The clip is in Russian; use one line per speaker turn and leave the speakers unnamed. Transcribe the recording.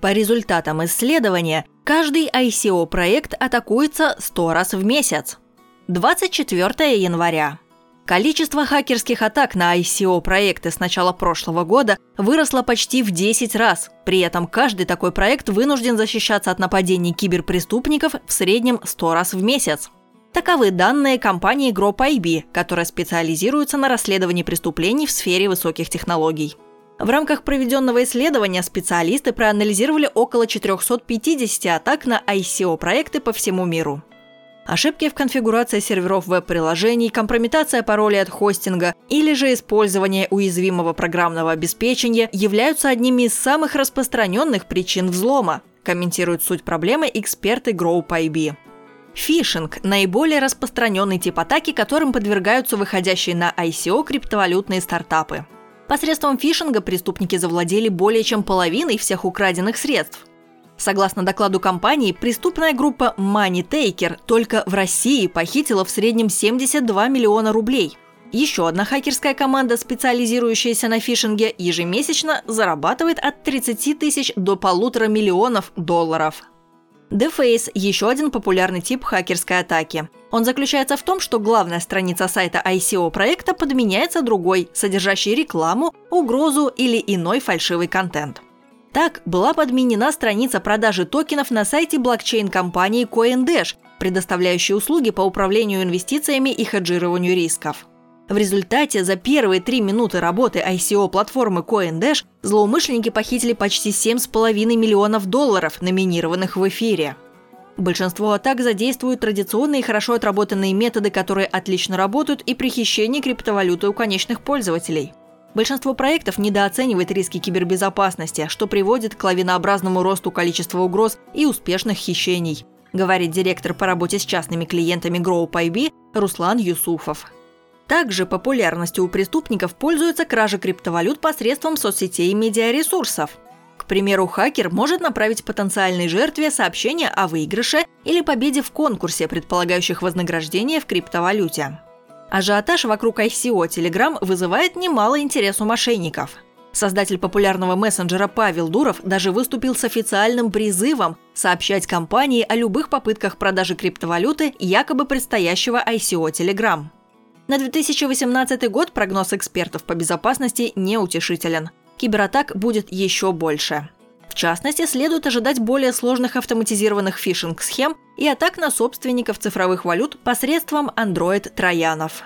По результатам исследования, каждый ICO-проект атакуется 100 раз в месяц. 24 января. Количество хакерских атак на ICO-проекты с начала прошлого года выросло почти в 10 раз. При этом каждый такой проект вынужден защищаться от нападений киберпреступников в среднем 100 раз в месяц. Таковы данные компании GropIB, которая специализируется на расследовании преступлений в сфере высоких технологий. В рамках проведенного исследования специалисты проанализировали около 450 атак на ICO-проекты по всему миру. Ошибки в конфигурации серверов веб-приложений, компрометация паролей от хостинга или же использование уязвимого программного обеспечения являются одними из самых распространенных причин взлома, комментируют суть проблемы эксперты GrowPyB. Фишинг – наиболее распространенный тип атаки, которым подвергаются выходящие на ICO криптовалютные стартапы. Посредством фишинга преступники завладели более чем половиной всех украденных средств. Согласно докладу компании, преступная группа Money Taker только в России похитила в среднем 72 миллиона рублей. Еще одна хакерская команда, специализирующаяся на фишинге, ежемесячно зарабатывает от 30 тысяч до полутора миллионов долларов. Deface – еще один популярный тип хакерской атаки. Он заключается в том, что главная страница сайта ICO проекта подменяется другой, содержащей рекламу, угрозу или иной фальшивый контент. Так, была подменена страница продажи токенов на сайте блокчейн-компании CoinDash, предоставляющей услуги по управлению инвестициями и хеджированию рисков. В результате за первые три минуты работы ICO-платформы CoinDash злоумышленники похитили почти 7,5 миллионов долларов, номинированных в эфире. Большинство атак задействуют традиционные и хорошо отработанные методы, которые отлично работают и при хищении криптовалюты у конечных пользователей. Большинство проектов недооценивает риски кибербезопасности, что приводит к лавинообразному росту количества угроз и успешных хищений, говорит директор по работе с частными клиентами GrowPyB Руслан Юсуфов. Также популярностью у преступников пользуются кражи криптовалют посредством соцсетей и медиаресурсов. К примеру, хакер может направить потенциальной жертве сообщение о выигрыше или победе в конкурсе, предполагающих вознаграждение в криптовалюте. Ажиотаж вокруг ICO Telegram вызывает немало интерес у мошенников. Создатель популярного мессенджера Павел Дуров даже выступил с официальным призывом сообщать компании о любых попытках продажи криптовалюты якобы предстоящего ICO Telegram. На 2018 год прогноз экспертов по безопасности неутешителен. Кибератак будет еще больше. В частности, следует ожидать более сложных автоматизированных фишинг-схем и атак на собственников цифровых валют посредством Android-троянов.